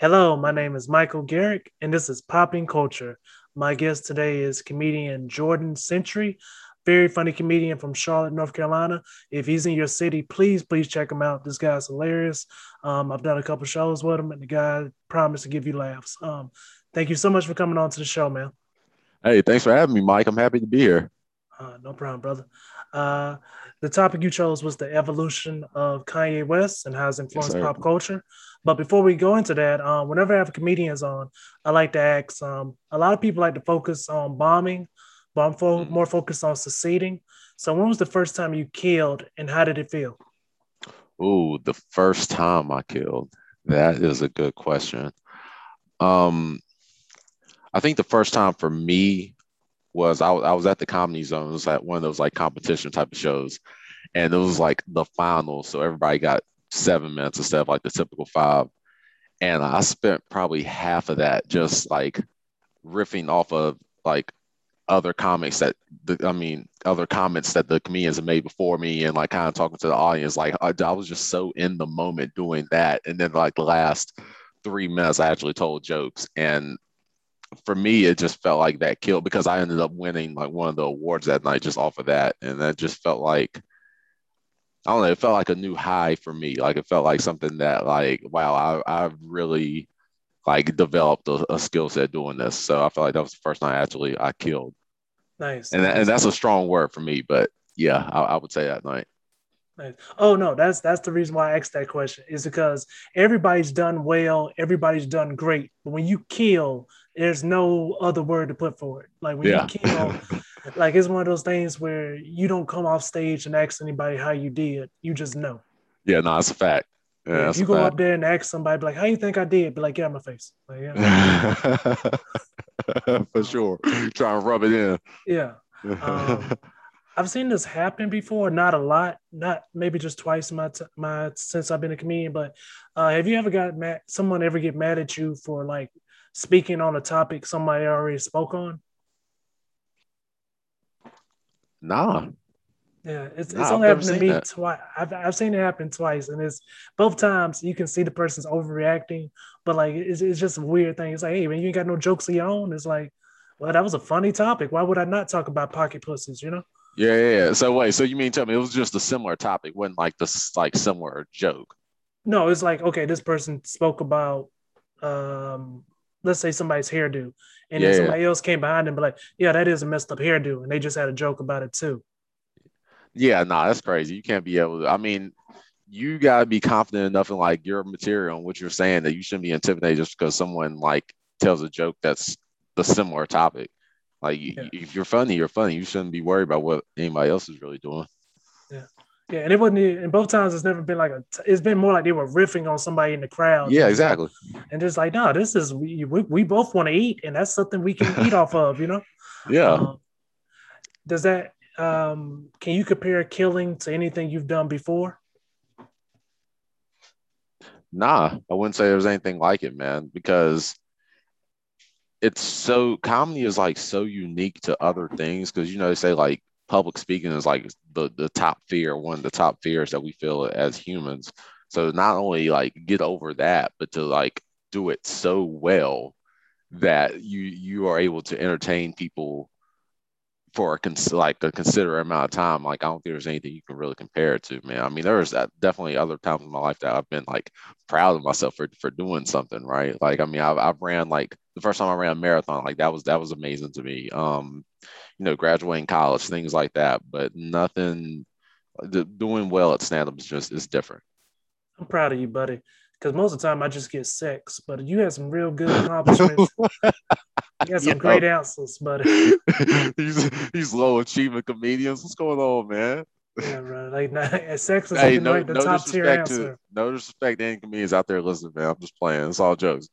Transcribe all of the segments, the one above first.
Hello, my name is Michael Garrick, and this is Popping Culture. My guest today is comedian Jordan Century, very funny comedian from Charlotte, North Carolina. If he's in your city, please, please check him out. This guy's hilarious. Um, I've done a couple shows with him, and the guy promised to give you laughs. Um, thank you so much for coming on to the show, man. Hey, thanks for having me, Mike. I'm happy to be here. Uh, no problem, brother. Uh, the topic you chose was the evolution of Kanye West and how it's influenced yes, pop culture. But before we go into that, um, whenever I have comedians on, I like to ask. Um, a lot of people like to focus on bombing, but I'm fo- mm. more focused on succeeding. So, when was the first time you killed, and how did it feel? Oh, the first time I killed. That is a good question. Um, I think the first time for me was I, I was at the Comedy Zone. It was at one of those like competition type of shows, and it was like the final, so everybody got seven minutes instead of like the typical five. And I spent probably half of that just like riffing off of like other comics that the, I mean, other comments that the comedians have made before me and like kind of talking to the audience. Like I, I was just so in the moment doing that. And then like the last three minutes, I actually told jokes. And for me, it just felt like that killed because I ended up winning like one of the awards that night just off of that. And that just felt like I don't know, it felt like a new high for me. Like it felt like something that like, wow, I I've really like developed a, a skill set doing this. So I felt like that was the first night actually I killed. Nice. And, nice. and that's a strong word for me, but yeah, I, I would say that night. Nice. Oh no, that's that's the reason why I asked that question is because everybody's done well, everybody's done great, but when you kill, there's no other word to put for it. Like when yeah. you kill, like it's one of those things where you don't come off stage and ask anybody how you did. You just know. Yeah, no, it's a fact. Yeah, if you go fact. up there and ask somebody, like, "How you think I did?" Be like, "Yeah, my face." Like, yeah. For sure, try and rub it in. Yeah. Um, I've seen this happen before, not a lot, not maybe just twice in my t- my since I've been a comedian. But uh, have you ever got mad? Someone ever get mad at you for like speaking on a topic somebody already spoke on? Nah. Yeah, it's, nah, it's only happened to me twice. I've, I've seen it happen twice, and it's both times you can see the person's overreacting, but like it's, it's just a weird thing. It's like, hey, man, you ain't got no jokes of your own. It's like, well, that was a funny topic. Why would I not talk about pocket pussies? You know? Yeah, yeah, yeah. So wait, so you mean tell me it was just a similar topic, wasn't like this like similar joke? No, it's like okay, this person spoke about um let's say somebody's hairdo, and yeah, then somebody else came behind them, but like, yeah, that is a messed up hairdo, and they just had a joke about it too. Yeah, no, nah, that's crazy. You can't be able to. I mean, you gotta be confident enough in like your material and what you're saying that you shouldn't be intimidated just because someone like tells a joke that's the similar topic. Like, yeah. if you're funny, you're funny. You shouldn't be worried about what anybody else is really doing. Yeah. And it wasn't. In both times, it's never been like a. It's been more like they were riffing on somebody in the crowd. Yeah, exactly. And just like, no, this is we we, we both want to eat, and that's something we can eat off of, you know. Yeah. Um, does that? Um, can you compare killing to anything you've done before? Nah, I wouldn't say there's anything like it, man, because it's so comedy is like so unique to other things because you know they say like public speaking is like the the top fear, one of the top fears that we feel as humans. So not only like get over that, but to like do it so well that you you are able to entertain people for a cons- like a considerate amount of time. Like I don't think there's anything you can really compare it to, man. I mean, there's definitely other times in my life that I've been like proud of myself for for doing something, right? Like I mean, I've I've ran like the first time I ran a marathon, like that was that was amazing to me. Um, you know, graduating college, things like that. But nothing, the, doing well at stand up is just is different. I'm proud of you, buddy. Because most of the time I just get sex, but you had some real good accomplishments. you got some great answers, buddy. these these low achievement comedians. What's going on, man? Yeah, bro. Like sex is hey, no, like the no top tier answer. To, no disrespect to any comedians out there listening, man. I'm just playing. It's all jokes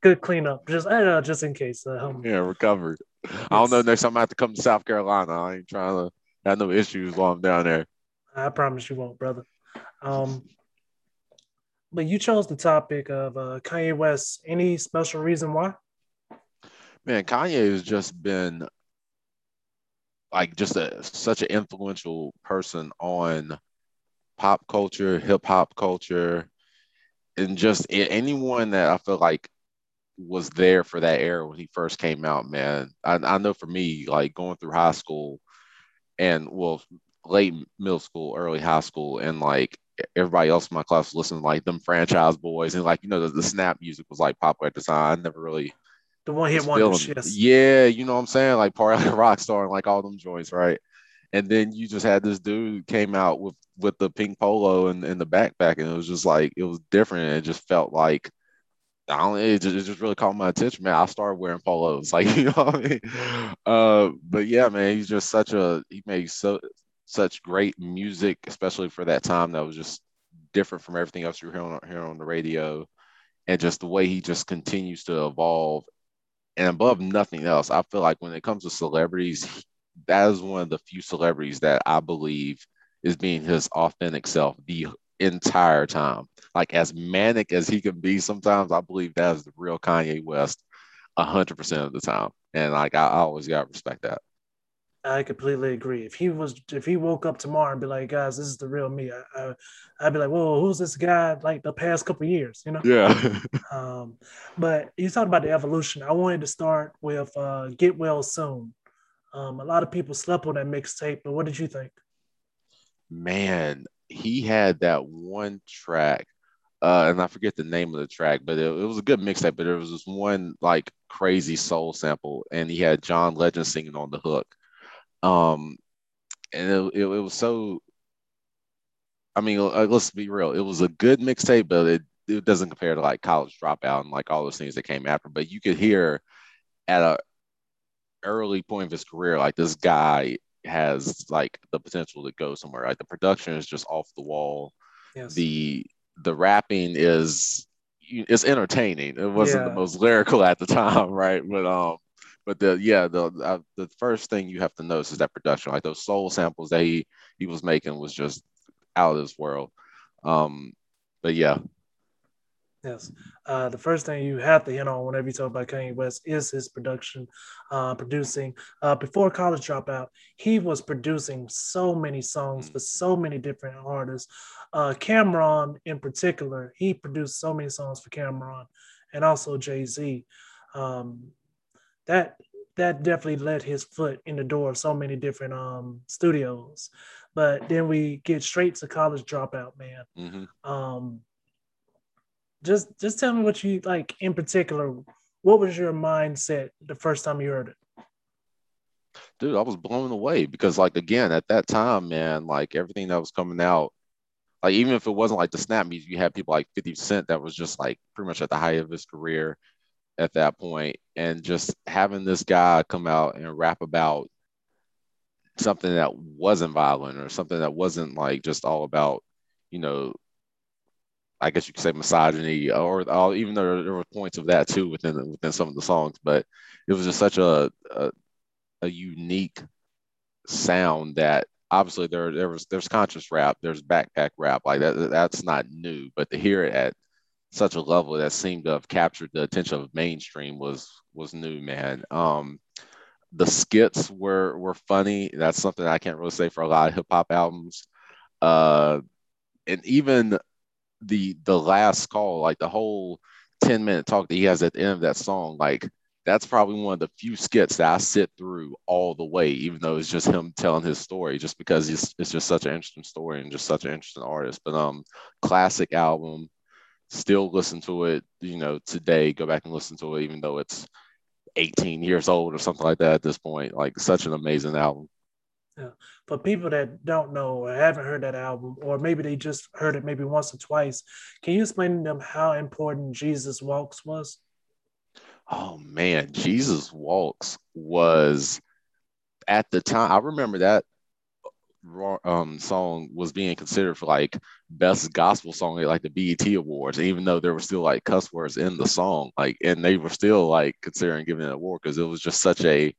good cleanup. Just I don't know, just in case. Uh, yeah, recovered. Yes. I don't know. Next time I have to come to South Carolina, I ain't trying to have no issues while I'm down there. I promise you won't, brother. Um, but you chose the topic of uh, Kanye West. Any special reason why? Man, Kanye has just been like just a such an influential person on pop culture, hip hop culture, and just anyone that I feel like was there for that era when he first came out, man. I, I know for me, like going through high school and well, late middle school, early high school, and like everybody else in my class to like Dem Franchize Boyz and like you know the, the snap music was like popular at the time. I never really the one hit one. Yes. Yeah, you know what I'm saying? Like Party Like a Rock Star and like all them joints, right? And then you just had this dude came out with with the pink polo and, and the backpack, and it was just like it was different. it just felt like I don't. It just, it just really caught my attention, man. I started wearing polos, like you know what I mean. Uh, but yeah, man, he's just such a he made so such great music, especially for that time. That was just different from everything else you hear on here on the radio, and just the way he just continues to evolve and above nothing else, I feel like when it comes to celebrities, that is one of the few celebrities that I believe is being his authentic self the entire time. Like as manic as he can be sometimes, I believe that is the real Kanye West hundred percent of the time. And like I, I always got to respect that. I completely agree. If he was, if he woke up tomorrow and be like, "Guys, this is the real me," I, I, would be like, "Whoa, who's this guy?" Like the past couple years, you know? Yeah. um, but you talked about the evolution. I wanted to start with uh, "Get Well Soon." Um, a lot of people slept on that mixtape, but what did you think? Man, he had that one track, uh, and I forget the name of the track, but it, it was a good mixtape. But there was this one like crazy soul sample, and he had John Legend singing on the hook um, and it, it, it was so. I mean, uh, let's be real. It was a good mixtape, but it, it doesn't compare to like College Dropout and like all those things that came after. But you could hear at a early point of his career, like this guy has like the potential to go somewhere. Like the production is just off the wall. Yes. The the rapping is it's entertaining. It wasn't yeah. the most lyrical at the time, right? But um, but the yeah the uh, the first thing you have to notice is that production. Like those soul samples that he he was making was just out of this world. Um but yeah. Yes. Uh the first thing you have to hit on whenever you talk about kanye west is his production uh producing. Uh before college dropout he was producing so many songs for so many different artists. Uh cam'ron in particular he produced so many songs for Cam'ron and also jay-z. Um that that definitely let his foot in the door of so many different um, studios. But then we get straight to college dropout, man. Mm-hmm. Um, just just tell me what you like in particular. What was your mindset the first time you heard it? Dude, I was blown away because, like, again, at that time, man, like everything that was coming out, like even if it wasn't like the snap music, you had people like 50 Cent that was just like pretty much at the height of his career at that point and just having this guy come out and rap about something that wasn't violent or something that wasn't like just all about you know i guess you could say misogyny or, even though there were points of that too within within some of the songs but it was just such a a, a unique sound that obviously there there was there's conscious rap there's backpack rap like that that's not new but to hear it at such a level that seemed to have captured the attention of mainstream was was new, man. Um, the skits were were funny. That's something I can't really say for a lot of hip hop albums. Uh, and even the the last call, like the whole 10 minute talk that he has at the end of that song, like that's probably one of the few skits that I sit through all the way, even though it's just him telling his story, just because it's, it's just such an interesting story and just such an interesting artist. But um classic album still listen to it, you know, today, go back and listen to it, even though it's 18 years old or something like that at this point. Like such an amazing album. Yeah. For people that don't know or haven't heard that album, or maybe they just heard it maybe once or twice, can you explain to them how important Jesus Walks was? Oh man, Jesus Walks was at the time. I remember that um, song was being considered for like best gospel song at like the BET Awards, even though there were still like cuss words in the song, like, and they were still like considering giving it an award because it was just such a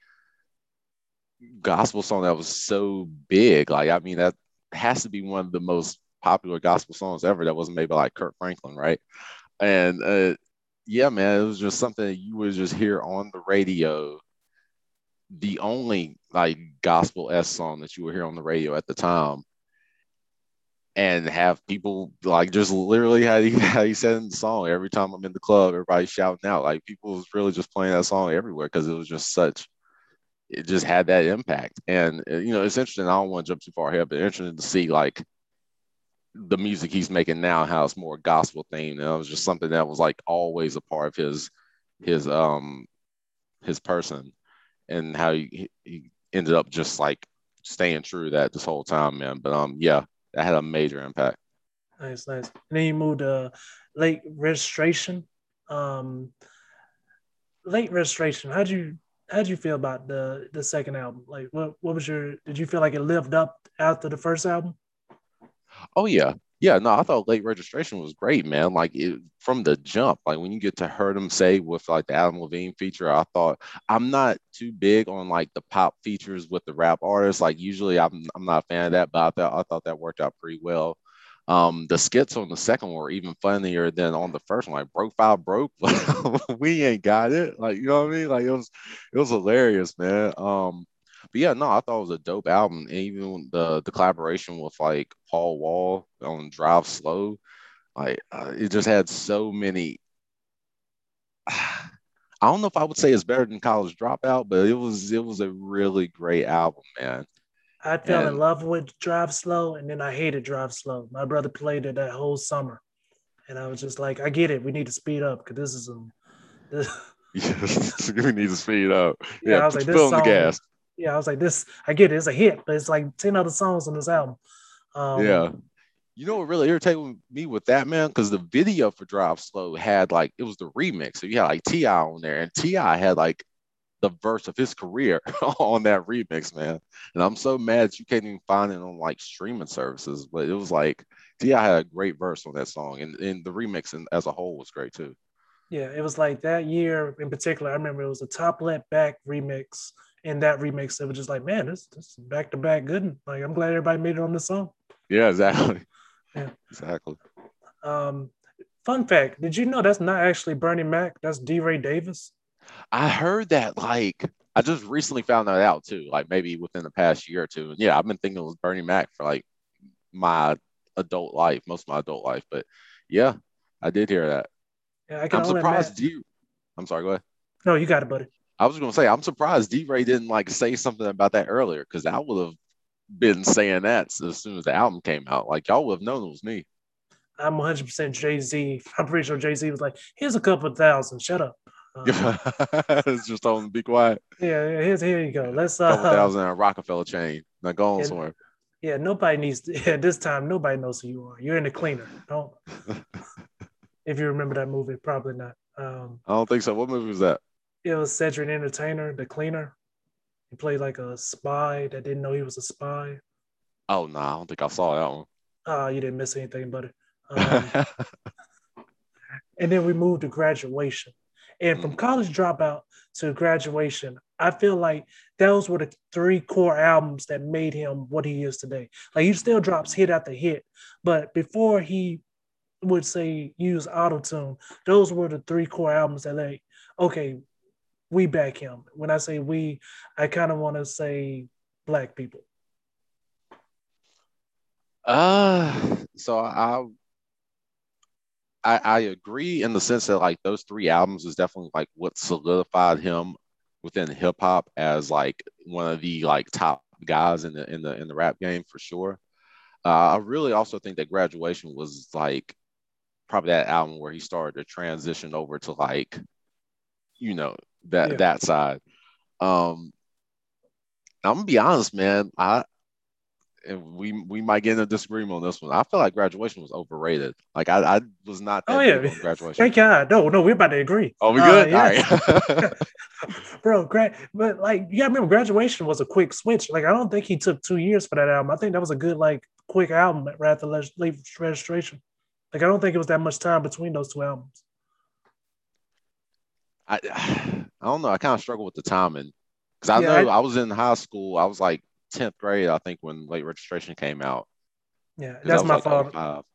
gospel song that was so big. Like, I mean, that has to be one of the most popular gospel songs ever. That wasn't made by like Kirk Franklin, right? And uh, yeah, man, it was just something you would just hear on the radio the only like gospel s song that you would hear on the radio at the time and have people like just literally how he, how he said in the song every time I'm in the club, everybody shouting out. Like people was really just playing that song everywhere because it was just such it just had that impact. And uh, you know, it's interesting. I don't want to jump too far ahead, but interesting to see like the music he's making now, how it's more gospel themed. And it was just something that was like always a part of his his um his person and how he, he ended up just like staying true to that this whole time, man. But um yeah, that had a major impact. Nice, nice. And then you moved to late registration. Um late registration. How'd you how'd you feel about the the second album? Like what what was your did you feel like it lived up after the first album? Oh yeah. Yeah, no, I thought late registration was great, man. Like it, from the jump, like when you get to hear them say with like the Adam Levine feature, I thought I'm not too big on like the pop features with the rap artists. Like usually I'm I'm not a fan of that, but I thought I thought that worked out pretty well. Um, the skits on the second one were even funnier than on the first one. Like Broke Phi Broke, we ain't got it. Like you know what I mean? Like it was it was hilarious, man. Um, but yeah, no, I thought it was a dope album. And even the the collaboration with like Paul Wall on Drive Slow, like uh, it just had so many. I don't know if I would say it's better than College Dropout, but it was it was a really great album, man. I fell and, in love with Drive Slow, and then I hated Drive Slow. My brother played it that whole summer, and I was just like, I get it. We need to speed up because this is a. This... yes, we need to speed up. Yeah, yeah I was like, this song, the gas. Yeah, I was like, this. I get it. It's a hit, but it's like ten other songs on this album. Um, yeah. You know what really irritated me with that man? Because the video for Drive Slow had like it was the remix. So you had like T.I. on there, and T.I. had like the verse of his career on that remix, man. And I'm so mad you can't even find it on like streaming services. But it was like T.I. had a great verse on that song, and, and the remix and as a whole was great too. Yeah, it was like that year in particular. I remember it was a top left back remix. In that remix, it was just like, man, this this back to back good. Like I'm glad everybody made it on this song. Yeah, exactly. Yeah, exactly. Um, fun fact: Did you know that's not actually Bernie Mac? That's DeRay Davis. I heard that like I just recently found that out too, like maybe within the past year or two. And yeah, I've been thinking it was Bernie Mac for like my adult life, most of my adult life. But yeah, I did hear that. Yeah, I can. I'm surprised You? I'm sorry. Go ahead. No, you got it, buddy. I was gonna say I'm surprised DeRay didn't like say something about that earlier because I would have been saying that as soon as the album came out. Like y'all would have known it was me. I'm 100% Jay Z. I'm pretty sure Jay Z was like, "Here's a couple thousand. Shut up." Um, it's just on to be quiet. Yeah, here's here you go. Let's uh thousand a Rockefeller chain. Now go on somewhere. Yeah, nobody needs to yeah, this time nobody knows who you are. You're in the cleaner. Don't if you remember that movie, probably not. Um I don't think so. What movie was that? It was Cedric Entertainer, the cleaner. He played like a spy that didn't know he was a spy. Oh no, I don't think I saw that one. Oh, uh, you didn't miss anything, buddy. Um, and then we moved to graduation. And from mm. college dropout to graduation, I feel like those were the three core albums that made him what he is today. Like he still drops hit after hit, but before he would say use auto tune, those were the three core albums that like, okay, we back him. When I say we, I kind of want to say black people. Uh, so I I, I agree in the sense that like those three albums is definitely like what solidified him within hip hop as like one of the like top guys in the in the in the rap game for sure. Uh, I really also think that graduation was like probably that album where he started to transition over to like, you know, that yeah. that side. Um, I'm gonna be honest, man. I and we we might get in a disagreement on this one. I feel like graduation was overrated. Like I, I was not. oh yeah, graduation. Thank God. No, no, we're about to agree. Oh, we good. Uh, All right, bro. Grad, but like you gotta remember, graduation was a quick switch. Like I don't think he took two years for that album. I think that was a good like quick album rather than late registration. Like I don't think it was that much time between those two albums. I I don't know. I kind of struggle with the timing because I yeah, know I, I was in high school. I was like 10th grade, I think, when late registration came out. Yeah, that's my like fault.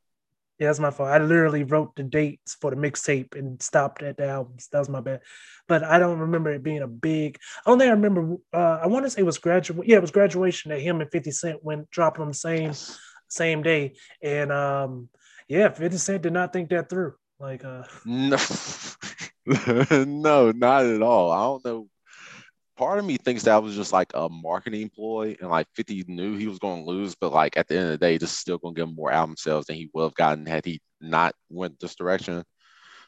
Yeah, that's my fault. I literally wrote the dates for the mixtape and stopped at the albums. That was my bad. But I don't remember it being a big. Only I remember. Uh, I want to say it was graduate. Yeah, it was graduation that him and Fifty Cent went dropping on the same yes. same day. And um, yeah, 50 Cent did not think that through. Like, uh, no, no, not at all. I don't know. Part of me thinks that was just like a marketing ploy, and like 50 knew he was going to lose, but like at the end of the day, is still going to give him more album sales than he would have gotten had he not went this direction.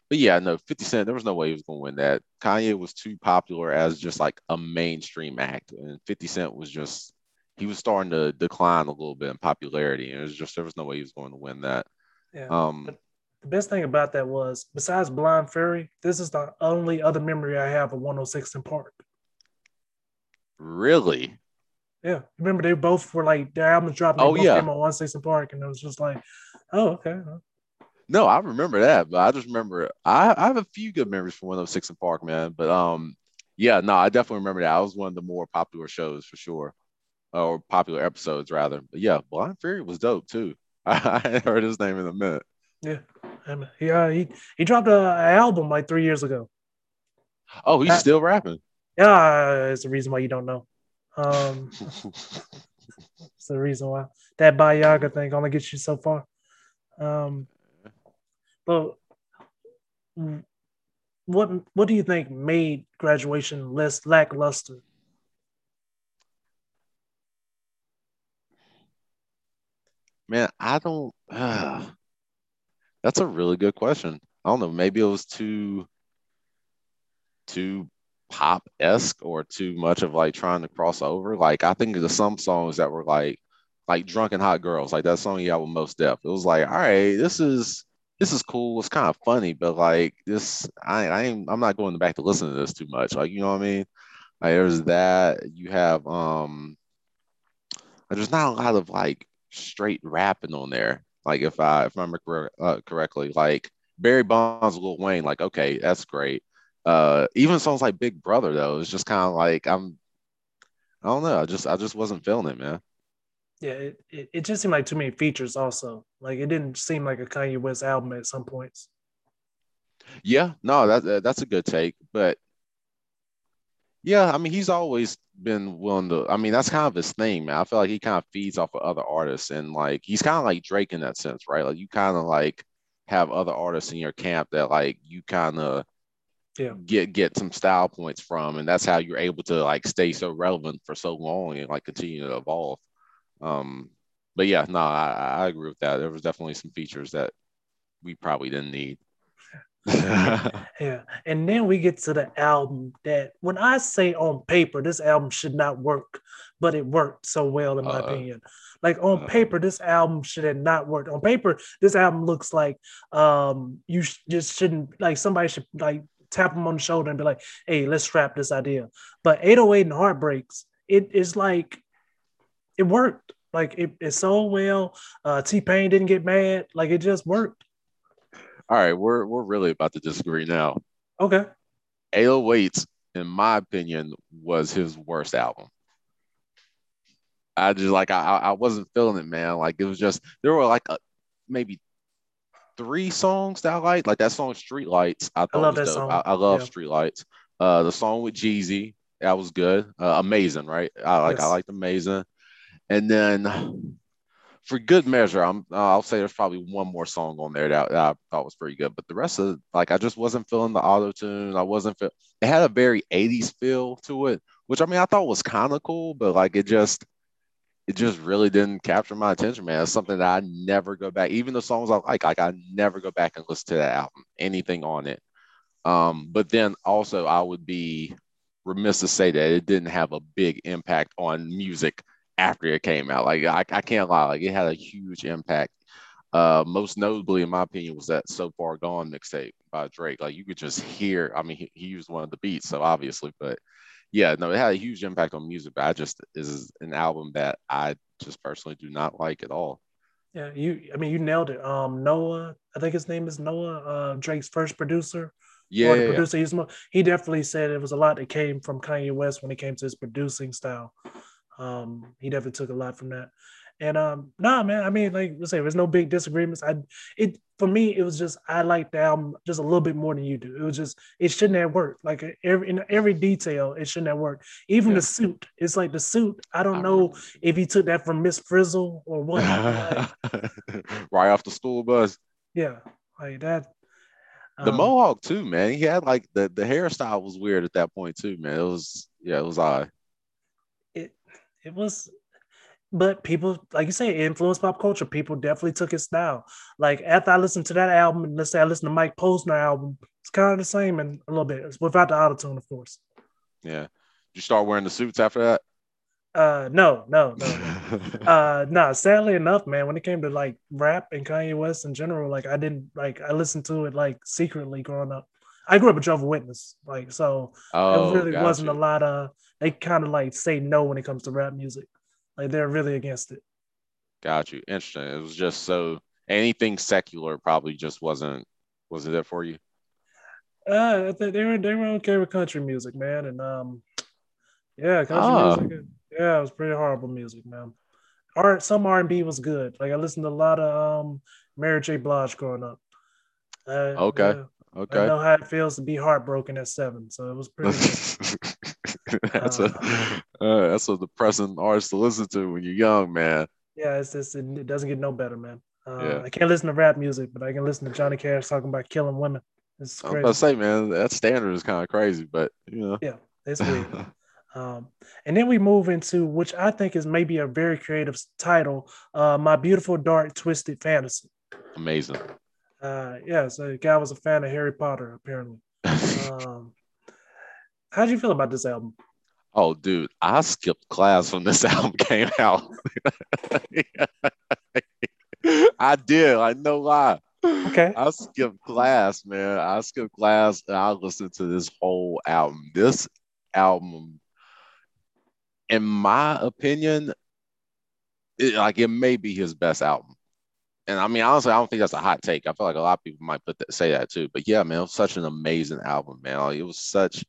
But yeah, no, 50 Cent, there was no way he was going to win that. Kanye was too popular as just like a mainstream act, and 50 Cent was just he was starting to decline a little bit in popularity, and it was just there was no way he was going to win that. Yeah. Um, the best thing about that was, besides Blind Fury, this is the only other memory I have of 106 & Park. Really? Yeah. Remember they both were like their albums dropped. Oh yeah. on 106 & Park, and it was just like, oh okay. No, I remember that, but I just remember I, I have a few good memories from 106 & Park, man. But um, yeah, no, I definitely remember that. I was one of the more popular shows for sure, or popular episodes rather. But yeah, Blind Fury was dope too. I, I heard his name in a minute. Yeah, yeah, uh, he he dropped an album like three years ago. Oh, he's that, still rapping. Yeah, it's the reason why you don't know. Um, it's the reason why that Bayaga thing only gets you so far. Um, but what what do you think made graduation less lackluster? Man, I don't. Uh, that's a really good question. I don't know. Maybe it was too too pop esque or too much of like trying to cross over. Like I think there's some songs that were like like drunken hot girls, like that song he had with Mos Def. It was like, all right, this is this is cool. It's kind of funny, but like this, I I ain't I'm not going back to listen to this too much. Like you know what I mean? Like there's that. You have um, there's not a lot of like straight rapping on there. Like if I if I remember uh, correctly, like Barry Bonds, Lil Wayne, like okay, that's great. Uh, even songs like Big Brother though, it's just kind of like I'm, I don't know, I just I just wasn't feeling it, man. Yeah, it, it, it just seemed like too many features. Also, like it didn't seem like a Kanye West album at some points. Yeah, no, that that's a good take, but yeah, I mean, he's always been willing to. I mean, that's kind of his thing, man. I feel like he kind of feeds off of other artists, and like he's kind of like Drake in that sense, right? Like you kind of like have other artists in your camp that like you kind of yeah. get get some style points from, and that's how you're able to like stay so relevant for so long and like continue to evolve. Um, but yeah, no, I, I agree with that. There was definitely some features that we probably didn't need. yeah. And then we get to the album that when I say on paper, this album should not work, but it worked so well, in my uh, opinion. Like on uh, paper, this album should have not worked. On paper, this album looks like um you sh- just shouldn't like somebody should like tap them on the shoulder and be like, hey, let's scrap this idea. But 808 and Heartbreaks, it is like it worked. Like it, it sold well. Uh T Pain didn't get mad. Like it just worked. All right, we're we're really about to disagree now. Okay. 808, in my opinion, was his worst album. I just like I I wasn't feeling it, man. Like it was just there were like a, maybe three songs that I liked. Like that song Streetlights. I, I love that dope. song. I, I love yeah. Streetlights. Uh, the song with Jeezy that was good. Uh, amazing, right? I like yes. I liked Amazing. And then for good measure, I'm uh, I'll say there's probably one more song on there that, that, I thought was pretty good, but the rest of like I just wasn't feeling the auto tune. I wasn't feel it had a very 80s feel to it, which I mean I thought was kind of cool, but like it just it just really didn't capture my attention, man. It's something that I never go back, even the songs I like, like I never go back and listen to that album, anything on it. Um, but then also I would be remiss to say that it didn't have a big impact on music after it came out. Like I, I can't lie, like it had a huge impact. Uh, most notably, in my opinion, was that "So Far Gone" mixtape by Drake. Like you could just hear. I mean, he, he used one of the beats, so obviously, but yeah, no, it had a huge impact on music. But I just is an album that I just personally do not like at all. Yeah, you. I mean, you nailed it. Um, Noah, I think his name is Noah. Uh, Drake's first producer. Yeah, or the producer. He's he definitely said it was a lot that came from Kanye West when it came to his producing style. Um, he definitely took a lot from that. And um, nah, man. I mean, like let's say there's no big disagreements. I it for me, it was just I liked the album just a little bit more than you do. It was just it shouldn't have worked. Like every in every detail, it shouldn't have worked. Even yeah. the suit, it's like the suit. I don't I know if he took that from Miss Frizzle or what. Right off the school bus. Yeah, like that. The um, mohawk too, man. He had like the the hairstyle was weird at that point too, man. It was yeah, it was odd. It was but people, like you say, influenced pop culture. People definitely took his style. Like after I listened to that album, let's say I listened to Mike Posner album, it's kind of the same and a little bit. It's without the auto tune, of course. Yeah. Did you start wearing the suits after that? Uh no, no, no. uh no, nah, sadly enough, man, when it came to like rap and Kanye West in general, like I didn't like I listened to it like secretly growing up. I grew up with Jehovah Witness, like so oh, it really wasn't a lot of they kind of like say no when it comes to rap music. Like they're really against it. Got you. Interesting. It was just so anything secular probably just wasn't wasn't it for you? Uh, they were they were okay with country music, man, and um, yeah, country oh. music. Yeah, it was pretty horrible music, man. Art, some R and B was good. Like I listened to a lot of um Mary J. Blige growing up. Uh, okay. Yeah, okay. I know how it feels to be heartbroken at seven, so it was pretty. that's uh, a uh, that's a depressing artist to listen to when you're young, man. Yeah, it's just it doesn't get no better, man. Uh, yeah. I can't listen to rap music, but I can listen to Johnny Cash talking about killing women. It's crazy. I was about to say, man, that standard is kind of crazy, but you know. Yeah, it's weird. um, and then we move into which I think is maybe a very creative title, uh, "My Beautiful Dark Twisted Fantasy." Amazing. Uh, yeah, so the guy was a fan of Harry Potter, apparently. um, how did you feel about this album? Oh, dude, I skipped class when this album came out. I did. I know why. Okay. I skipped class, man. I skipped class and I listened to this whole album. This album, in my opinion, it, like it may be his best album. And I mean, honestly, I don't think that's a hot take. I feel like a lot of people might put that, say that too. But yeah, man, it was such an amazing album, man. Like, it was such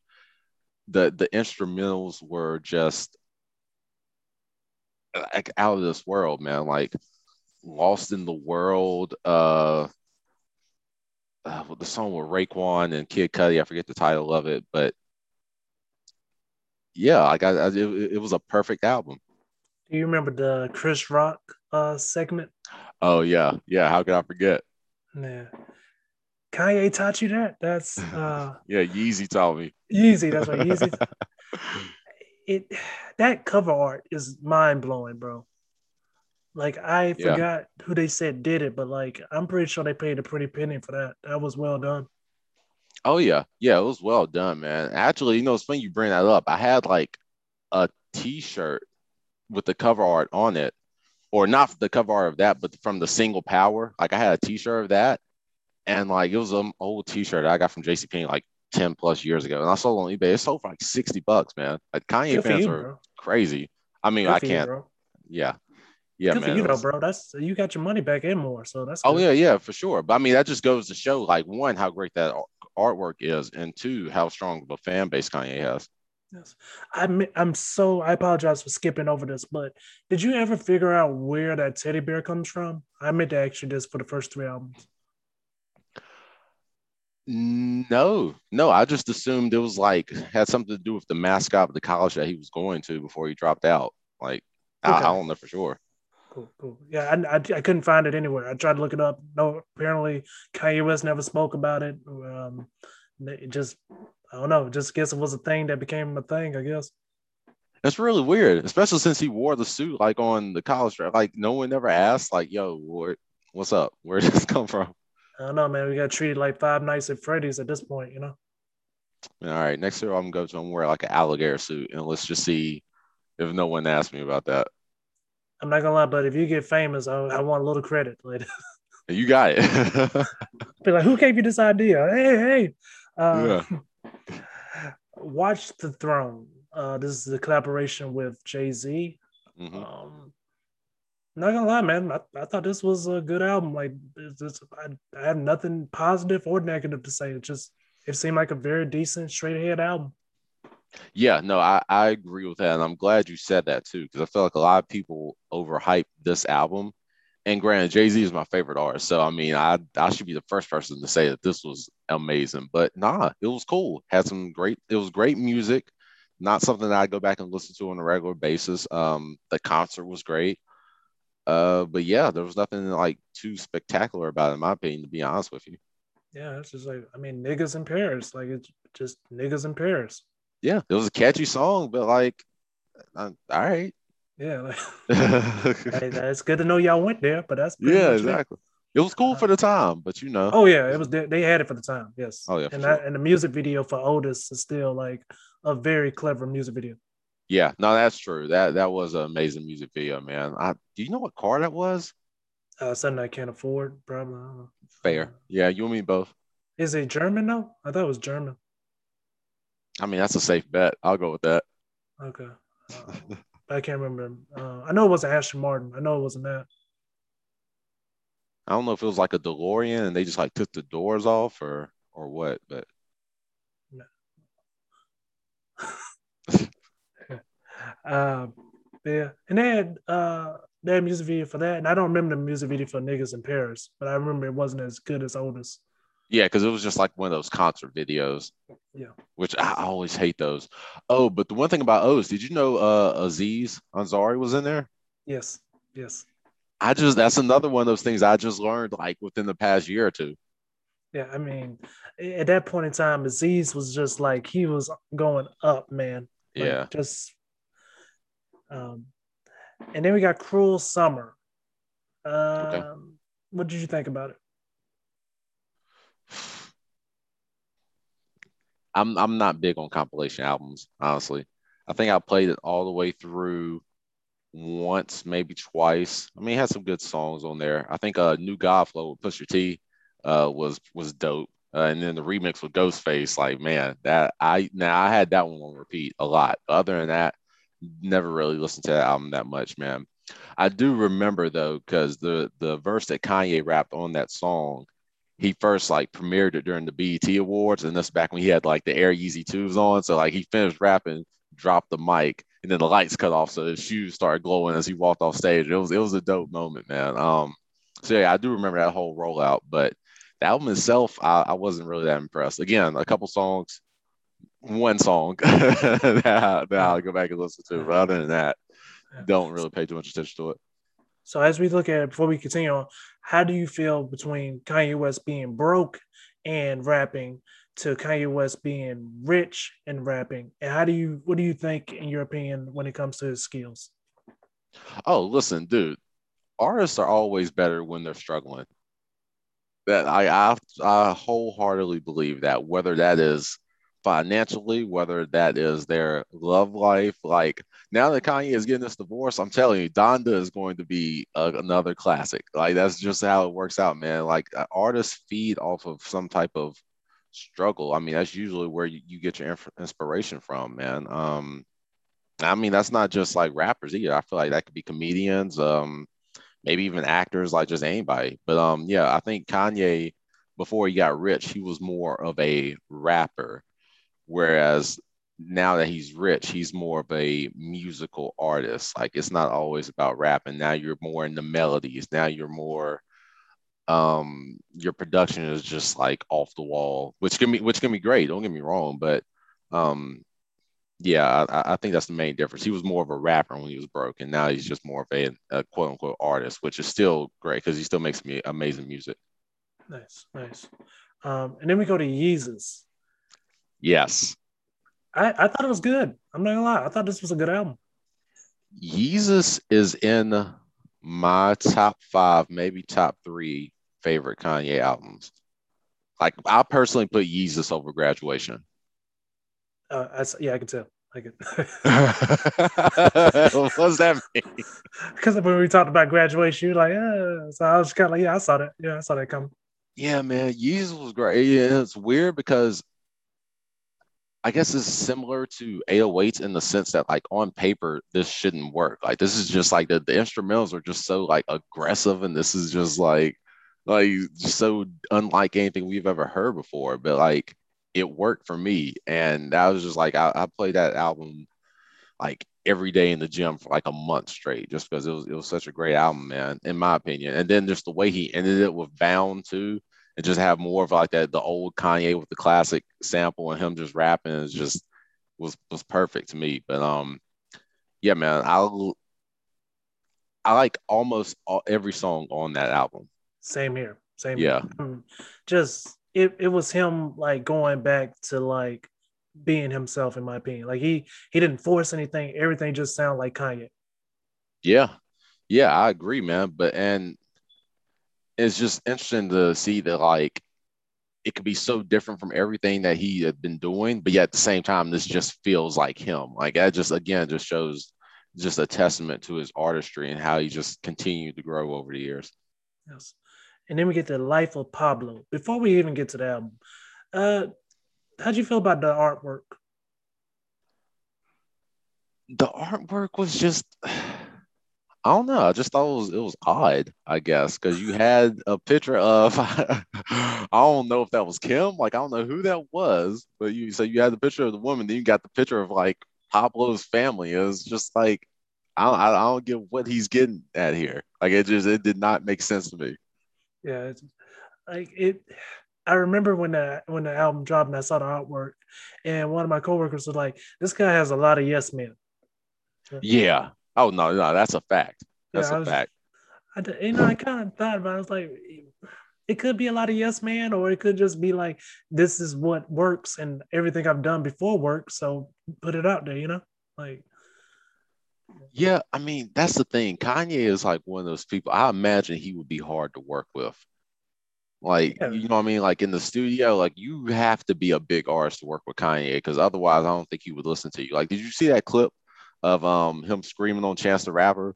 the the instrumentals were just like out of this world, man. Like Lost in the World, uh, uh the song with Raekwon and Kid Cudi, I forget the title of it, but yeah, like I, I it, it was a perfect album. Do you remember the Chris Rock uh segment? Oh yeah, yeah. How could I forget? Yeah. Kanye taught you that? That's uh yeah, Yeezy taught me. Yeezy, that's right. Yeezy. it that cover art is mind blowing, bro. Like I yeah. forgot who they said did it, but like I'm pretty sure they paid a pretty penny for that. That was well done. Oh yeah, yeah, it was well done, man. Actually, you know, it's funny you bring that up. I had like a T-shirt with the cover art on it, or not the cover art of that, but from the single power. Like I had a T-shirt of that, and like it was an old T-shirt I got from JCPenney like ten plus years ago, and I sold on eBay. It sold for like sixty bucks, man. Like Kanye Good fans you, are bro. crazy. I mean, Good I can't. You, yeah, yeah, Good man. For you know, bro. That's you got your money back and more, so that's. Oh yeah, yeah, for sure. But I mean, that just goes to show, like, one, how great that artwork is, and two, how strong of a fan base Kanye has. Yes. I'm I'm so I apologize for skipping over this, but did you ever figure out where that teddy bear comes from? I meant to ask you this for the first three albums. No, no. I just assumed it was like had something to do with the mascot of the college that he was going to before he dropped out. Like okay. I, I, don't know for sure. Cool, cool. Yeah, I, I, I, couldn't find it anywhere. I tried to look it up. No, apparently Kanye West never spoke about it. Um, it just I don't know. Just guess it was a thing that became a thing. I guess. That's really weird, especially since he wore the suit like on the college draft. Like no one ever asked, like, "Yo, what's up? Where did this come from?" I don't know, man. We got treated like Five Nights at Freddy's at this point, you know. All right, next year I'm going to go to and wear like an alligator suit, and let's just see if no one asks me about that. I'm not gonna lie, but if you get famous, I, I want a little credit. Like, you got it. be like, who gave you this idea? Hey, hey. Uh, yeah. Watch the Throne. Uh, this is a collaboration with Jay Z. Mm-hmm. Um, not gonna lie, man. I, I thought this was a good album. Like, just, I, I have nothing positive or negative to say. It just it seemed like a very decent, straight ahead album. Yeah, no, I, I agree with that. And I'm glad you said that too, because I feel like a lot of people overhype this album. And granted, Jay Z is my favorite artist. So, I mean, I, I should be the first person to say that this was amazing. But nah, it was cool. Had some great, it was great music. Not something that I go back and listen to on a regular basis. Um, the concert was great. Uh, but yeah, there was nothing like too spectacular about it, in my opinion, to be honest with you. Yeah, it's just like I mean, niggas in Paris, like it's just niggas in Paris. Yeah, it was a catchy song, but like, uh, all right. Yeah, like, hey, it's good to know y'all went there, but that's yeah, exactly. It. it was cool for the time, but you know. Oh yeah, it was. They had it for the time. Yes. Oh yeah. And that sure. and the music video for Otis is still like a very clever music video. Yeah, no, that's true. That that was an amazing music video, man. I do you know what car that was? Uh, something I can't afford, probably. Fair. Yeah, you and me both. Is it German though? I thought it was German. I mean, that's a safe bet. I'll go with that. Okay. Uh, I can't remember. Uh, I know it wasn't Aston Martin. I know it wasn't that. I don't know if it was like a DeLorean and they just like took the doors off or or what, but. No. uh, yeah, and they had uh, they had music video for that, and I don't remember the music video for Niggas in Paris, but I remember it wasn't as good as Otis. Yeah, because it was just like one of those concert videos. Yeah. Which I always hate those. Oh, but the one thing about O's, did you know uh Aziz Ansari was in there? Yes. Yes. I just that's another one of those things I just learned like within the past year or two. Yeah, I mean, at that point in time, Aziz was just like he was going up, man. Like, yeah. Just um and then we got Cruel Summer. Um okay. what did you think about it? I'm I'm not big on compilation albums, honestly. I think I played it all the way through once, maybe twice. I mean, it had some good songs on there. I think uh New God Flow with Pusha T uh was was dope. Uh, and then the remix with Ghostface, like man, that I now I had that one on repeat a lot. Other than that, never really listened to that album that much, man. I do remember though, because the the verse that Kanye rapped on that song he first like premiered it during the BET Awards, and that's back when he had like the Air Yeezy twos on. So like he finished rapping, dropped the mic, and then the lights cut off, so his shoes started glowing as he walked off stage. It was it was a dope moment, man. Um, so yeah, I do remember that whole rollout, but the album itself, I, I wasn't really that impressed. Again, a couple songs, one song that, that I'll go back and listen to, but other than that, don't really pay too much attention to it. So as we look at it, before we continue on, how do you feel between Kanye West being broke and rapping to Kanye West being rich and rapping? And how do you what do you think in your opinion when it comes to his skills? Oh, listen, dude. Artists are always better when they're struggling. That I I, I wholeheartedly believe that whether that is financially, whether that is their love life. Like now that Kanye is getting this divorce, I'm telling you, Donda is going to be a, another classic. Like that's just how it works out, man. Like uh, artists feed off of some type of struggle. I mean, that's usually where you, you get your inf- inspiration from, man. Um, I mean, that's not just like rappers either. I feel like that could be comedians, um, maybe even actors, like just anybody. But um, yeah, I think Kanye before he got rich, he was more of a rapper Whereas now that he's rich, he's more of a musical artist. Like it's not always about rapping. Now you're more in the melodies. Now you're more um your production is just like off the wall, which can be which can be great. Don't get me wrong, but um yeah, I, I think that's the main difference. He was more of a rapper when he was broke, and now he's just more of a, a quote unquote artist, which is still great because he still makes me amazing music. Nice, nice. Um, and then we go to Yeezus. Yes. I, I thought it was good. I'm not gonna lie. I thought this was a good album. Yeezus is in my top five, maybe top three favorite Kanye albums. Like I personally put Yeezus over graduation. Uh, I, yeah, I can tell. I can. what does that mean? Because when we talked about graduation, you're like, yeah. So I was kind of like, yeah, I saw that. Yeah, I saw that coming. Yeah, man, Yeezus was great. Yeah, it's weird because I guess it's similar to 808s in the sense that like on paper this shouldn't work. Like this is just like the, the instrumentals are just so like aggressive and this is just like like so unlike anything we've ever heard before. But like it worked for me. And that was just like I, I played that album like every day in the gym for like a month straight, just because it was it was such a great album, man, in my opinion. And then just the way he ended it with Bound too, and just have more of like that the old Kanye with the classic sample and him just rapping is just was was perfect to me. But um, yeah, man, I I like almost all, every song on that album. Same here. Same. Yeah. Here. Mm. Just it, it was him like going back to like being himself in my opinion. Like he he didn't force anything. Everything just sounded like Kanye. Yeah. Yeah, I agree, man. But and it's just interesting to see that like it could be so different from everything that he had been doing, but yet at the same time, this just feels like him. Like that just again just shows just a testament to his artistry and how he just continued to grow over the years. Yes. And then we get the life of Pablo. Before we even get to the album, uh, how'd you feel about the artwork? The artwork was just I don't know. I just thought it was it was odd, I guess, because you had a picture of I don't know if that was Kim, like I don't know who that was, but you so you had the picture of the woman, then you got the picture of like Pablo's family. It was just like I don't, I don't get what he's getting at here. Like it just it did not make sense to me. Yeah, it's like it. I remember when the when the album dropped and I saw the artwork, and one of my coworkers was like, "This guy has a lot of yes men." Yeah. Oh no, no, that's a fact. That's yeah, a was, fact. I, you know, I kind of thought about. It. I was like, it could be a lot of yes man, or it could just be like, this is what works, and everything I've done before works, so put it out there. You know, like. Yeah, I mean that's the thing. Kanye is like one of those people. I imagine he would be hard to work with. Like yeah. you know what I mean? Like in the studio, like you have to be a big artist to work with Kanye because otherwise, I don't think he would listen to you. Like, did you see that clip of um him screaming on Chance the Rapper.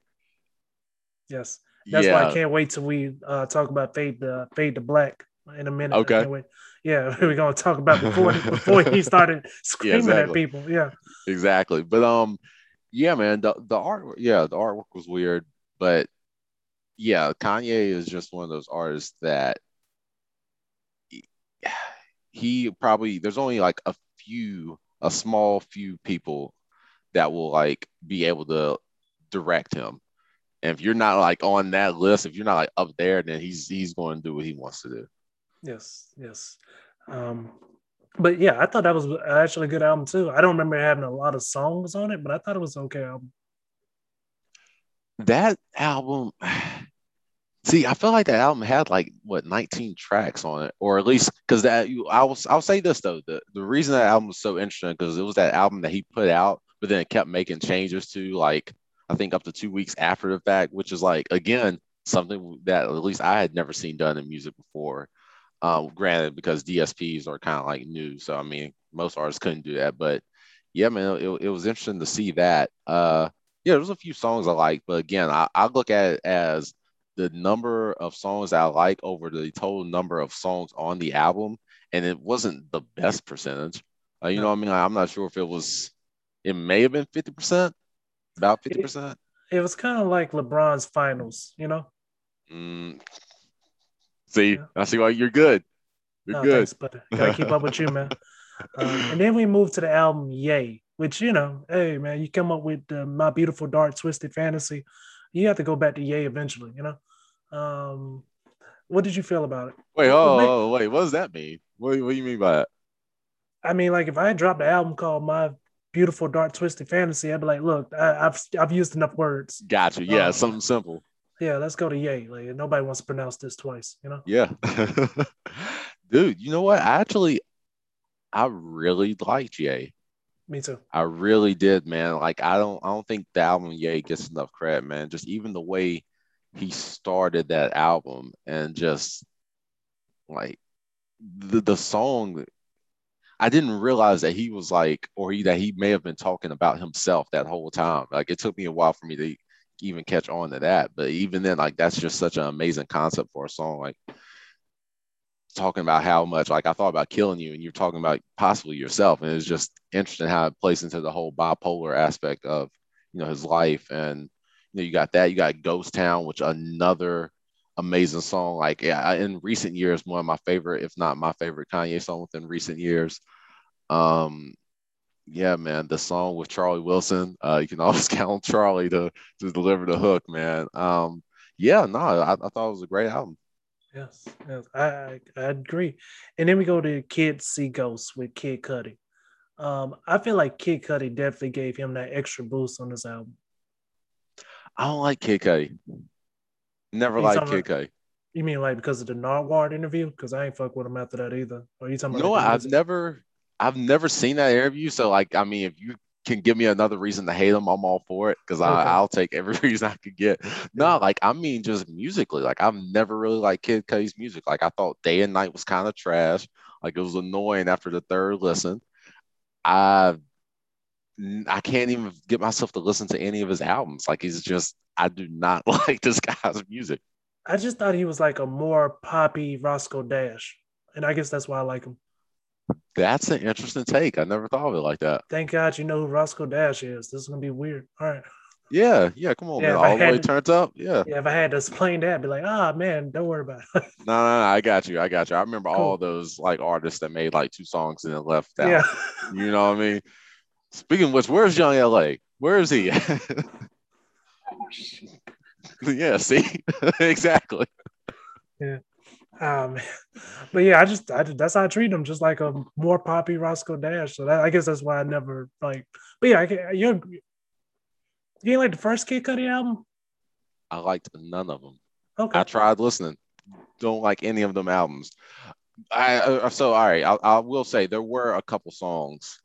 Yes, that's yeah. why I can't wait till we uh, talk about fade the fade to black in a minute. Okay. Yeah, we're gonna talk about before before he started screaming yeah, exactly. at people. Yeah. Exactly. But um, yeah, man, the the art, yeah, the artwork was weird, but yeah, Kanye is just one of those artists that he probably there's only like a few, a small few people that will like be able to direct him. And if you're not like on that list, if you're not like up there, then he's he's going to do what he wants to do. Yes, yes. Um, but yeah, I thought that was actually a good album too. I don't remember having a lot of songs on it, but I thought it was okay album. That album, see, I feel like that album had like what 19 tracks on it, or at least because that you, I will, I'll say this though, the the reason that album was so interesting because it was that album that he put out but then it kept making changes to like I think up to two weeks after the fact, which is like again something that at least I had never seen done in music before. Um, granted, because DSPs are kind of like new, so I mean most artists couldn't do that. But yeah, man, it, it was interesting to see that. Uh, yeah, there's a few songs I like, but again, I, I look at it as the number of songs I like over the total number of songs on the album, and it wasn't the best percentage. Uh, you know what I mean? I'm not sure if it was it may have been 50%, about 50%. It, it was kind of like LeBron's finals, you know? Mm. See, yeah. I see why you're good. You're no, good. Thanks, but gotta keep up with you, man. Um, and then we moved to the album Ye, which, you know, hey, man, you come up with uh, My Beautiful Dark Twisted Fantasy. You have to go back to Ye eventually, you know? Um, what did you feel about it? Wait, oh, oh wait, what does that mean? What, what do you mean by that? I mean, like if I dropped an album called My beautiful, dark, twisted fantasy, I'd be like, look, I, have I've used enough words. Gotcha. Yeah, um, something simple. Yeah, let's go to Ye. Like nobody wants to pronounce this twice, you know? Yeah. Dude, you know what? I actually I really liked Ye. Me too. I really did, man. Like I don't I don't think the album Ye gets enough credit, man. Just even the way he started that album and just like the the song I didn't realize that he was like, or he, that he may have been talking about himself that whole time. Like it took me a while for me to even catch on to that. But even then, like that's just such an amazing concept for a song. Like talking about how much, like I thought about killing you, and you're talking about possibly yourself, and it's just interesting how it plays into the whole bipolar aspect of you know his life. And you know, you got that, you got Ghost Town, which another amazing song. Like yeah, in recent years, one of my favorite, if not my favorite Kanye song within recent years. Um, yeah, man, the song with Charlie Wilson. Uh, you can always count on Charlie to to deliver the hook, man. Um, yeah, no, I, I thought it was a great album. Yes, yes, I, I, I agree. And then we go to Kids See Ghosts with Kid Cudi. Um, I feel like Kid Cudi definitely gave him that extra boost on this album. I don't like Kid Cudi. Never liked Kid Cudi. You mean like because of the Nardwuar interview? Because I ain't fuck with him after that either. Or you talking about? No, like I've never, I've never seen that interview. So like, I mean, if you can give me another reason to hate him, I'm all for it because okay. I'll take every reason I could get. No, like I mean, just musically, like I've never really liked Kid Cudi's music. Like I thought Day and Night was kind of trash. Like it was annoying after the third listen. I I can't even get myself to listen to any of his albums. Like he's just I do not like this guy's music. I just thought he was like a more poppy Roscoe Dash, and I guess that's why I like him. That's an interesting take. I never thought of it like that. Thank God you know who Roscoe Dash is. This is gonna be weird. All right. Yeah, yeah, come on, yeah, man. All the way to, turns up. Yeah. Yeah, if I had to explain that, be like, ah, oh, man, don't worry about it. no, no, no, I got you. I got you. I remember cool. all those like artists that made like two songs and then left out. Yeah. You know what I mean? Speaking of which, where's Young LA? Where is he? yeah, see? exactly. Yeah. Um, but yeah, I just I, that's how I treat him, just like a more poppy Roscoe Dash. So that, I guess that's why I never like. But yeah, I, you're you ain't like the first Kid Cudi album? I liked none of them. Okay. I tried listening. Don't like any of them albums. I uh, so all right. I, I will say there were a couple songs,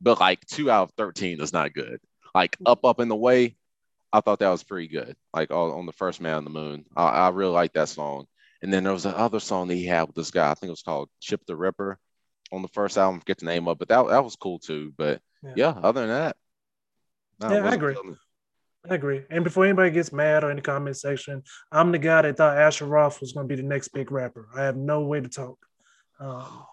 but like two out of thirteen is not good. Like up, up in the way, I thought that was pretty good. Like on the first Man on the Moon, I, I really like that song. And then there was another song that he had with this guy. I think it was called Chip tha Ripper on the first album. Get the name of, but that that was cool too. But yeah, yeah other than that, no, yeah, I agree. I agree. And before anybody gets mad or in the comment section, I'm the guy that thought Asher Roth was going to be the next big rapper. I have no way to talk. Um, oh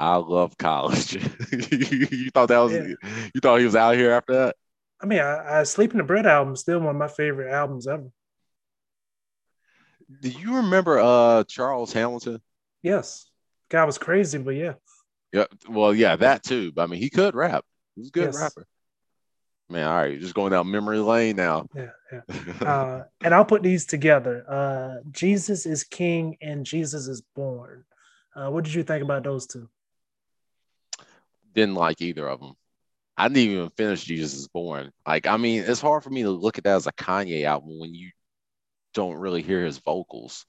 I love college. you thought that was yeah. you thought he was out here after that? I mean, I, I Sleep in the Bread album is still one of my favorite albums ever. Do you remember uh Charles Hamilton? Yes. Guy was crazy, but yeah. Yeah, well, yeah, that too. But I mean, he could rap. He's a good yes. rapper. Man, all right, just going down memory lane now. Yeah, yeah. uh, and I'll put these together. Uh, Jesus is King and Jesus is Born. Uh, what did you think about those two? Didn't like either of them. I didn't even finish Jesus is Born. Like, I mean, it's hard for me to look at that as a Kanye album when you don't really hear his vocals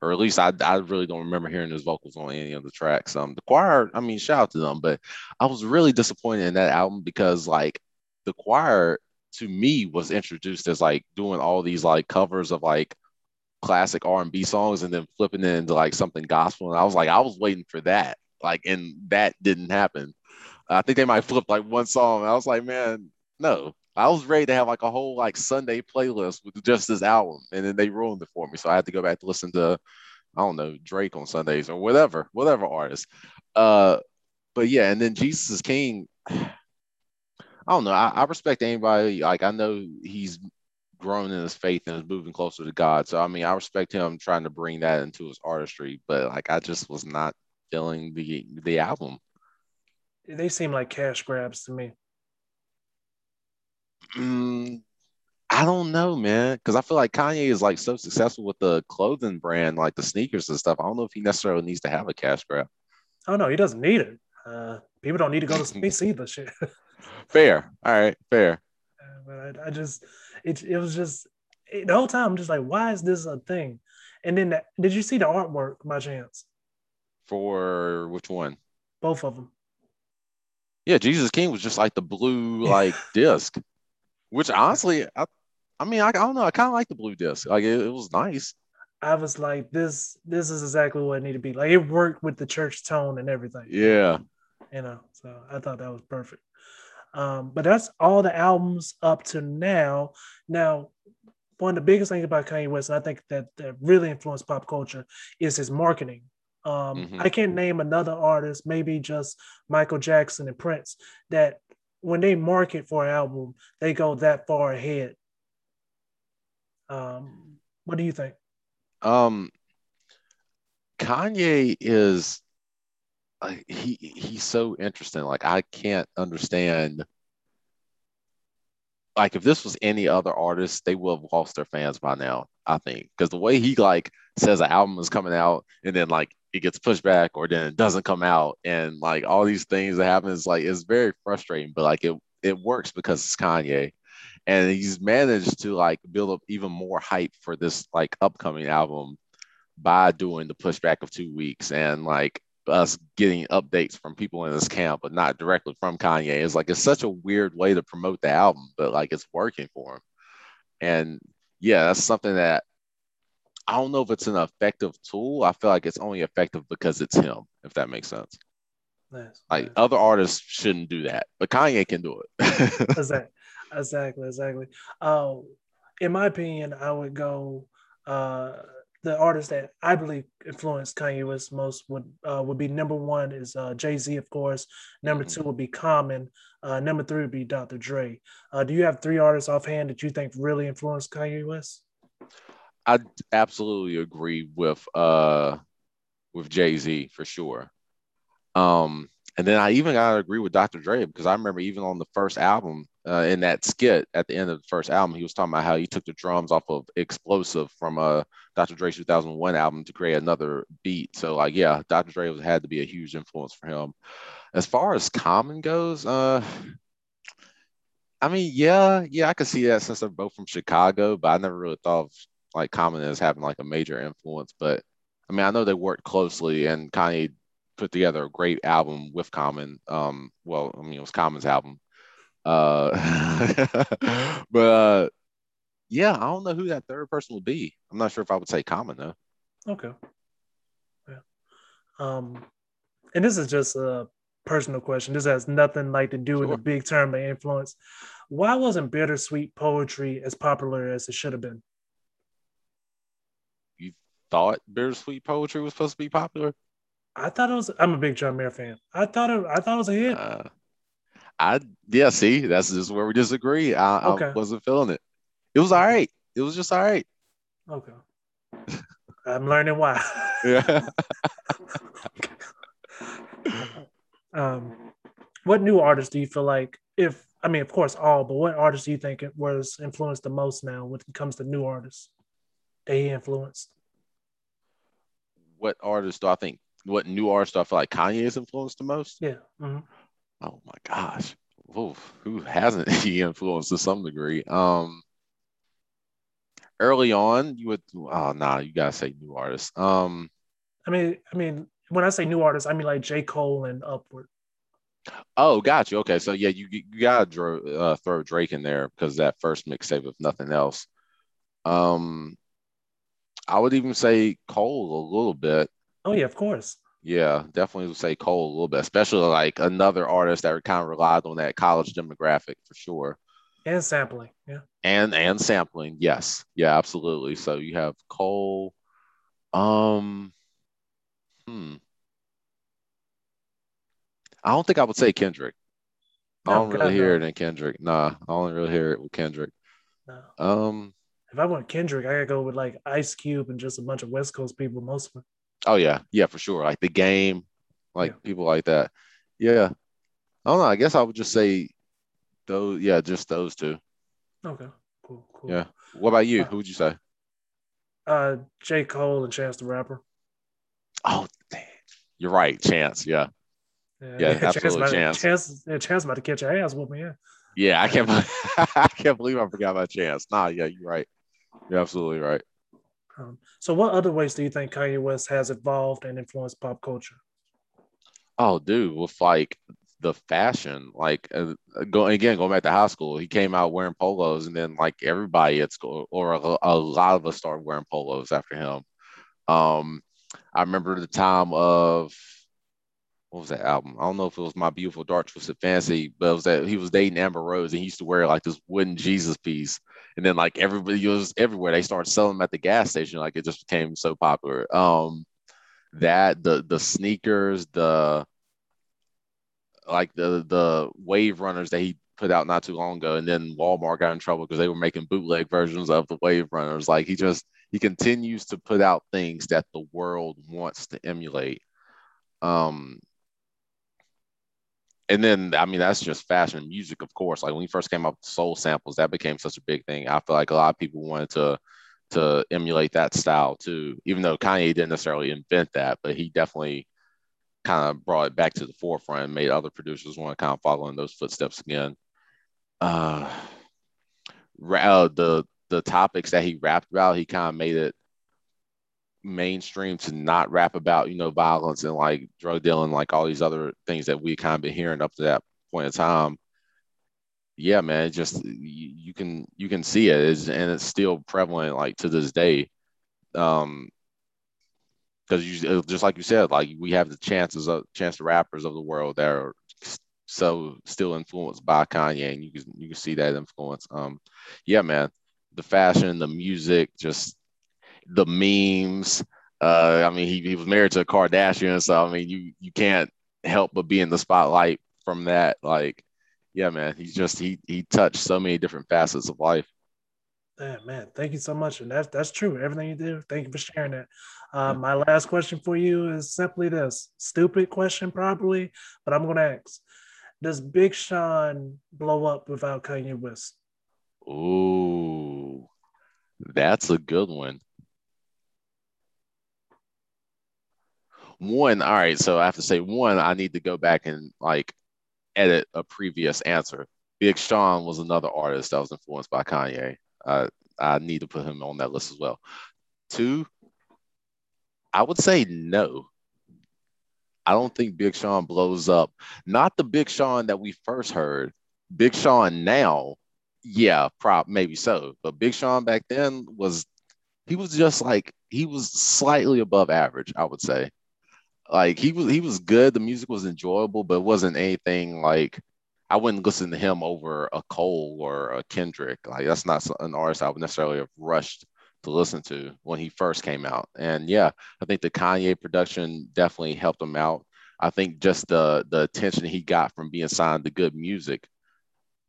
or at least I, I really don't remember hearing his vocals on any of the tracks. Um, the choir, I mean, shout out to them, but I was really disappointed in that album because like the choir to me was introduced as like doing all these like covers of like classic R and B songs and then flipping it into like something gospel, and I was like, I was waiting for that, like, and that didn't happen. I think they might flip like one song. I was like, man, no, I was ready to have like a whole like Sunday playlist with just this album, and then they ruined it for me. So I had to go back to listen to, I don't know, Drake on Sundays or whatever, whatever artist. Uh, but yeah, and then Jesus is King. I don't know. I, I respect anybody. Like I know he's grown in his faith and is moving closer to God. So I mean, I respect him trying to bring that into his artistry. But like, I just was not feeling the the album. They seem like cash grabs to me. Mm, I don't know, man, because I feel like Kanye is like so successful with the clothing brand, like the sneakers and stuff. I don't know if he necessarily needs to have a cash grab. Oh no, he doesn't need it. Uh, people don't need to go to space either. Shit. fair. All right, fair. Uh, but I, I, just, it, it was just it, the whole time. I'm just like, why is this a thing? And then, the, did you see the artwork by chance? For which one? Both of them. Yeah, Jesus King was just like the blue like disc. Which honestly, I, I mean, I, I don't know. I kind of like the blue disc. Like it, it, was nice. I was like, this, this is exactly what it needed to be. Like it worked with the church tone and everything. Yeah. You know, so I thought that was perfect. Um, but that's all the albums up to now. Now, one of the biggest things about Kanye West, and I think that, that really influenced pop culture, is his marketing. Um, mm-hmm. I can't name another artist, maybe just Michael Jackson and Prince, that when they market for an album, they go that far ahead. Um, what do you think? Um, Kanye is uh, he he's so interesting. Like I can't understand. Like if this was any other artist, they would have lost their fans by now. I think because the way he like says an album is coming out and then like it gets pushed back or then it doesn't come out and like all these things that happen is like it's very frustrating. But like it it works because it's Kanye and he's managed to like build up even more hype for this like upcoming album by doing the pushback of two weeks and like us getting updates from people in this camp, but not directly from Kanye. It's like it's such a weird way to promote the album, but like it's working for him. And yeah, that's something that I don't know if it's an effective tool. I feel like it's only effective because it's him, if that makes sense. Nice. Like nice. other artists shouldn't do that, but Kanye can do it. exactly, exactly, exactly. Uh, in my opinion, I would go. Uh, the artist that I believe influenced Kanye West most would uh, would be number one is uh, Jay Z, of course. Number mm-hmm. two would be Common. Uh, number three would be Dr. Dre. Uh, do you have three artists offhand that you think really influenced Kanye West? I absolutely agree with uh with Jay Z for sure. Um, and then I even gotta agree with Dr. Dre because I remember even on the first album, uh, in that skit at the end of the first album, he was talking about how he took the drums off of Xplosive from uh, Dr. Dre's 2001 album to create another beat. So, like, yeah, Dr. Dre was, had to be a huge influence for him. As far as Common goes, uh, I mean, yeah, yeah, I could see that since they're both from Chicago, but I never really thought of like Common as having like a major influence. But I mean, I know they worked closely, and Kanye put together a great album with Common. Um, well, I mean, it was Common's album. Uh, but uh, yeah, I don't know who that third person would be. I'm not sure if I would say Common though. Okay. Yeah. Um, and this is just a personal question. This has nothing like to do sure. with the big term of influence. Why wasn't bittersweet poetry as popular as it should have been? Thought bittersweet poetry was supposed to be popular? I thought it was. I'm a big John Mayer fan. I thought it. I thought it was a hit. Uh, I yeah, see, that's just where we disagree. I, okay. I wasn't feeling it. It was all right. It was just all right. Okay. I'm learning why. yeah. um, what new artists do you feel like, if I mean, of course, all, but what artists do you think it was influenced the most now when it comes to new artists that he influenced? What artists do I think? What new artists do I feel like Kanye has influenced the most? Yeah. Mm-hmm. Oh my gosh. Oof, who hasn't he influenced to some degree? Um, early on, you would oh nah, you gotta say new artists. Um, I mean, I mean, when I say new artists, I mean like J. Cole and upward. Oh, got you. Okay, so yeah, you you gotta uh, throw Drake in there because that first mixtape, if nothing else. Um, I would even say Cole a little bit. Oh yeah, of course. Yeah, definitely would say Cole a little bit, especially like another artist that kind of relied on that college demographic for sure. And sampling, yeah. And and sampling, yes, yeah, absolutely. So you have Cole. Um, hmm. I don't think I would say Kendrick. I don't really hear it in Kendrick. Nah, I don't really hear it with Kendrick. No. Um, if I want Kendrick, I gotta go with like Ice Cube and just a bunch of West Coast people, mostly. Oh yeah, yeah, for sure. Like the game, like yeah. people like that. Yeah. I don't know. I guess I would just say those. Yeah, just those two. Okay. Cool. Cool. Yeah. What about you? Uh, Who would you say? Uh, J. Cole and Chance the Rapper. Oh, dang. you're right. Chance. Yeah. Yeah, yeah absolutely. Chance. Chance. Yeah, Chance about to catch your ass with me. Yeah. Yeah, I can't. I can't believe I forgot about Chance. Nah, yeah, you're right. You're absolutely right. Um, so, what other ways do you think Kanye West has evolved and influenced pop culture? Oh, dude, with like the fashion, like uh, going again, going back to high school, he came out wearing polos, and then like everybody at school, or a, a lot of us started wearing polos after him. Um, I remember the time of what was that album? I don't know if it was My Beautiful Dark Twisted Fantasy, but it was that he was dating Amber Rose and he used to wear like this wooden Jesus piece. And then like everybody was everywhere. They started selling them at the gas station. Like it just became so popular. Um that the the sneakers, the like the the wave runners that he put out not too long ago, and then Walmart got in trouble because they were making bootleg versions of the Wave Runners. Like he just he continues to put out things that the world wants to emulate. Um, and then I mean that's just fashion music, of course. Like when he first came up with soul samples, that became such a big thing. I feel like a lot of people wanted to to emulate that style too, even though Kanye didn't necessarily invent that, but he definitely kind of brought it back to the forefront and made other producers want to kind of follow in those footsteps again. Uh, uh the the topics that he rapped about, he kind of made it mainstream to not rap about, you know, violence and like drug dealing, like all these other things that we kind of been hearing up to that point in time. Yeah, man, just you, you can you can see it, it's, and it's still prevalent like to this day. Um, because you just like you said, like we have the chances of chance the rappers of the world that are so still influenced by Kanye, and you can you can see that influence. Um, yeah, man, the fashion, the music, just the memes. Uh, I mean, he, he was married to a Kardashian, so I mean, you you can't help but be in the spotlight from that. Like, yeah, man, he's just he he touched so many different facets of life. Yeah, man, thank you so much, and that's that's true. Everything you do, thank you for sharing that. Uh, my last question for you is simply this: stupid question, probably, but I'm going to ask: Does Big Sean blow up without Kanye West? Ooh, that's a good one. One, all right, so I have to say one, I need to go back and like edit a previous answer. Big Sean was another artist that was influenced by Kanye. Uh, I need to put him on that list as well. Two, I would say no. I don't think Big Sean blows up. Not the Big Sean that we first heard. Big Sean now, yeah, prop maybe so. But Big Sean back then was he was just like he was slightly above average, I would say like he was he was good. The music was enjoyable, but it wasn't anything like I wouldn't listen to him over a Cole or a Kendrick. Like that's not an artist I would necessarily have rushed to listen to when he first came out. And yeah, I think the Kanye production definitely helped him out. I think just the the attention he got from being signed to G.O.O.D. Music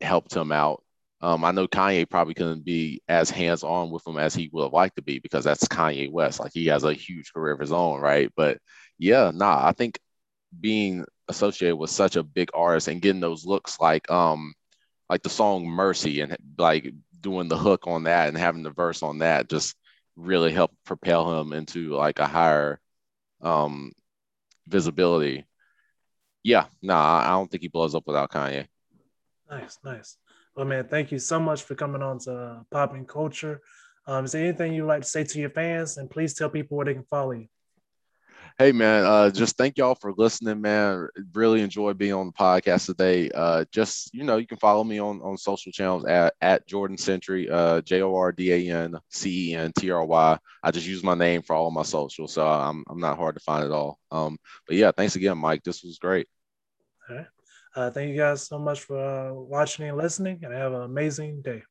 helped him out. Um, I know Kanye probably couldn't be as hands on with him as he would have liked to be because that's Kanye West. Like he has a huge career of his own, right? But yeah, nah, I think being associated with such a big artist and getting those looks like um like the song Mercy and like doing the hook on that and having the verse on that just really helped propel him into like a higher um visibility. Yeah, nah, I don't think he blows up without Kanye. Nice, nice. Well, man, thank you so much for coming on to uh, Popping Culture. Um, is there anything you'd like to say to your fans? And please tell people where they can follow you. Hey man, uh, just thank y'all for listening, man. Really enjoyed being on the podcast today. Uh, just you know, you can follow me on on social channels at, at Jordan Centry, uh, J O R D A N C E N T R Y. I just use my name for all my socials, so I'm I'm not hard to find at all. Um, but yeah, thanks again, Mike. This was great. All right. Uh, thank you guys so much for uh, watching and listening, and have an amazing day.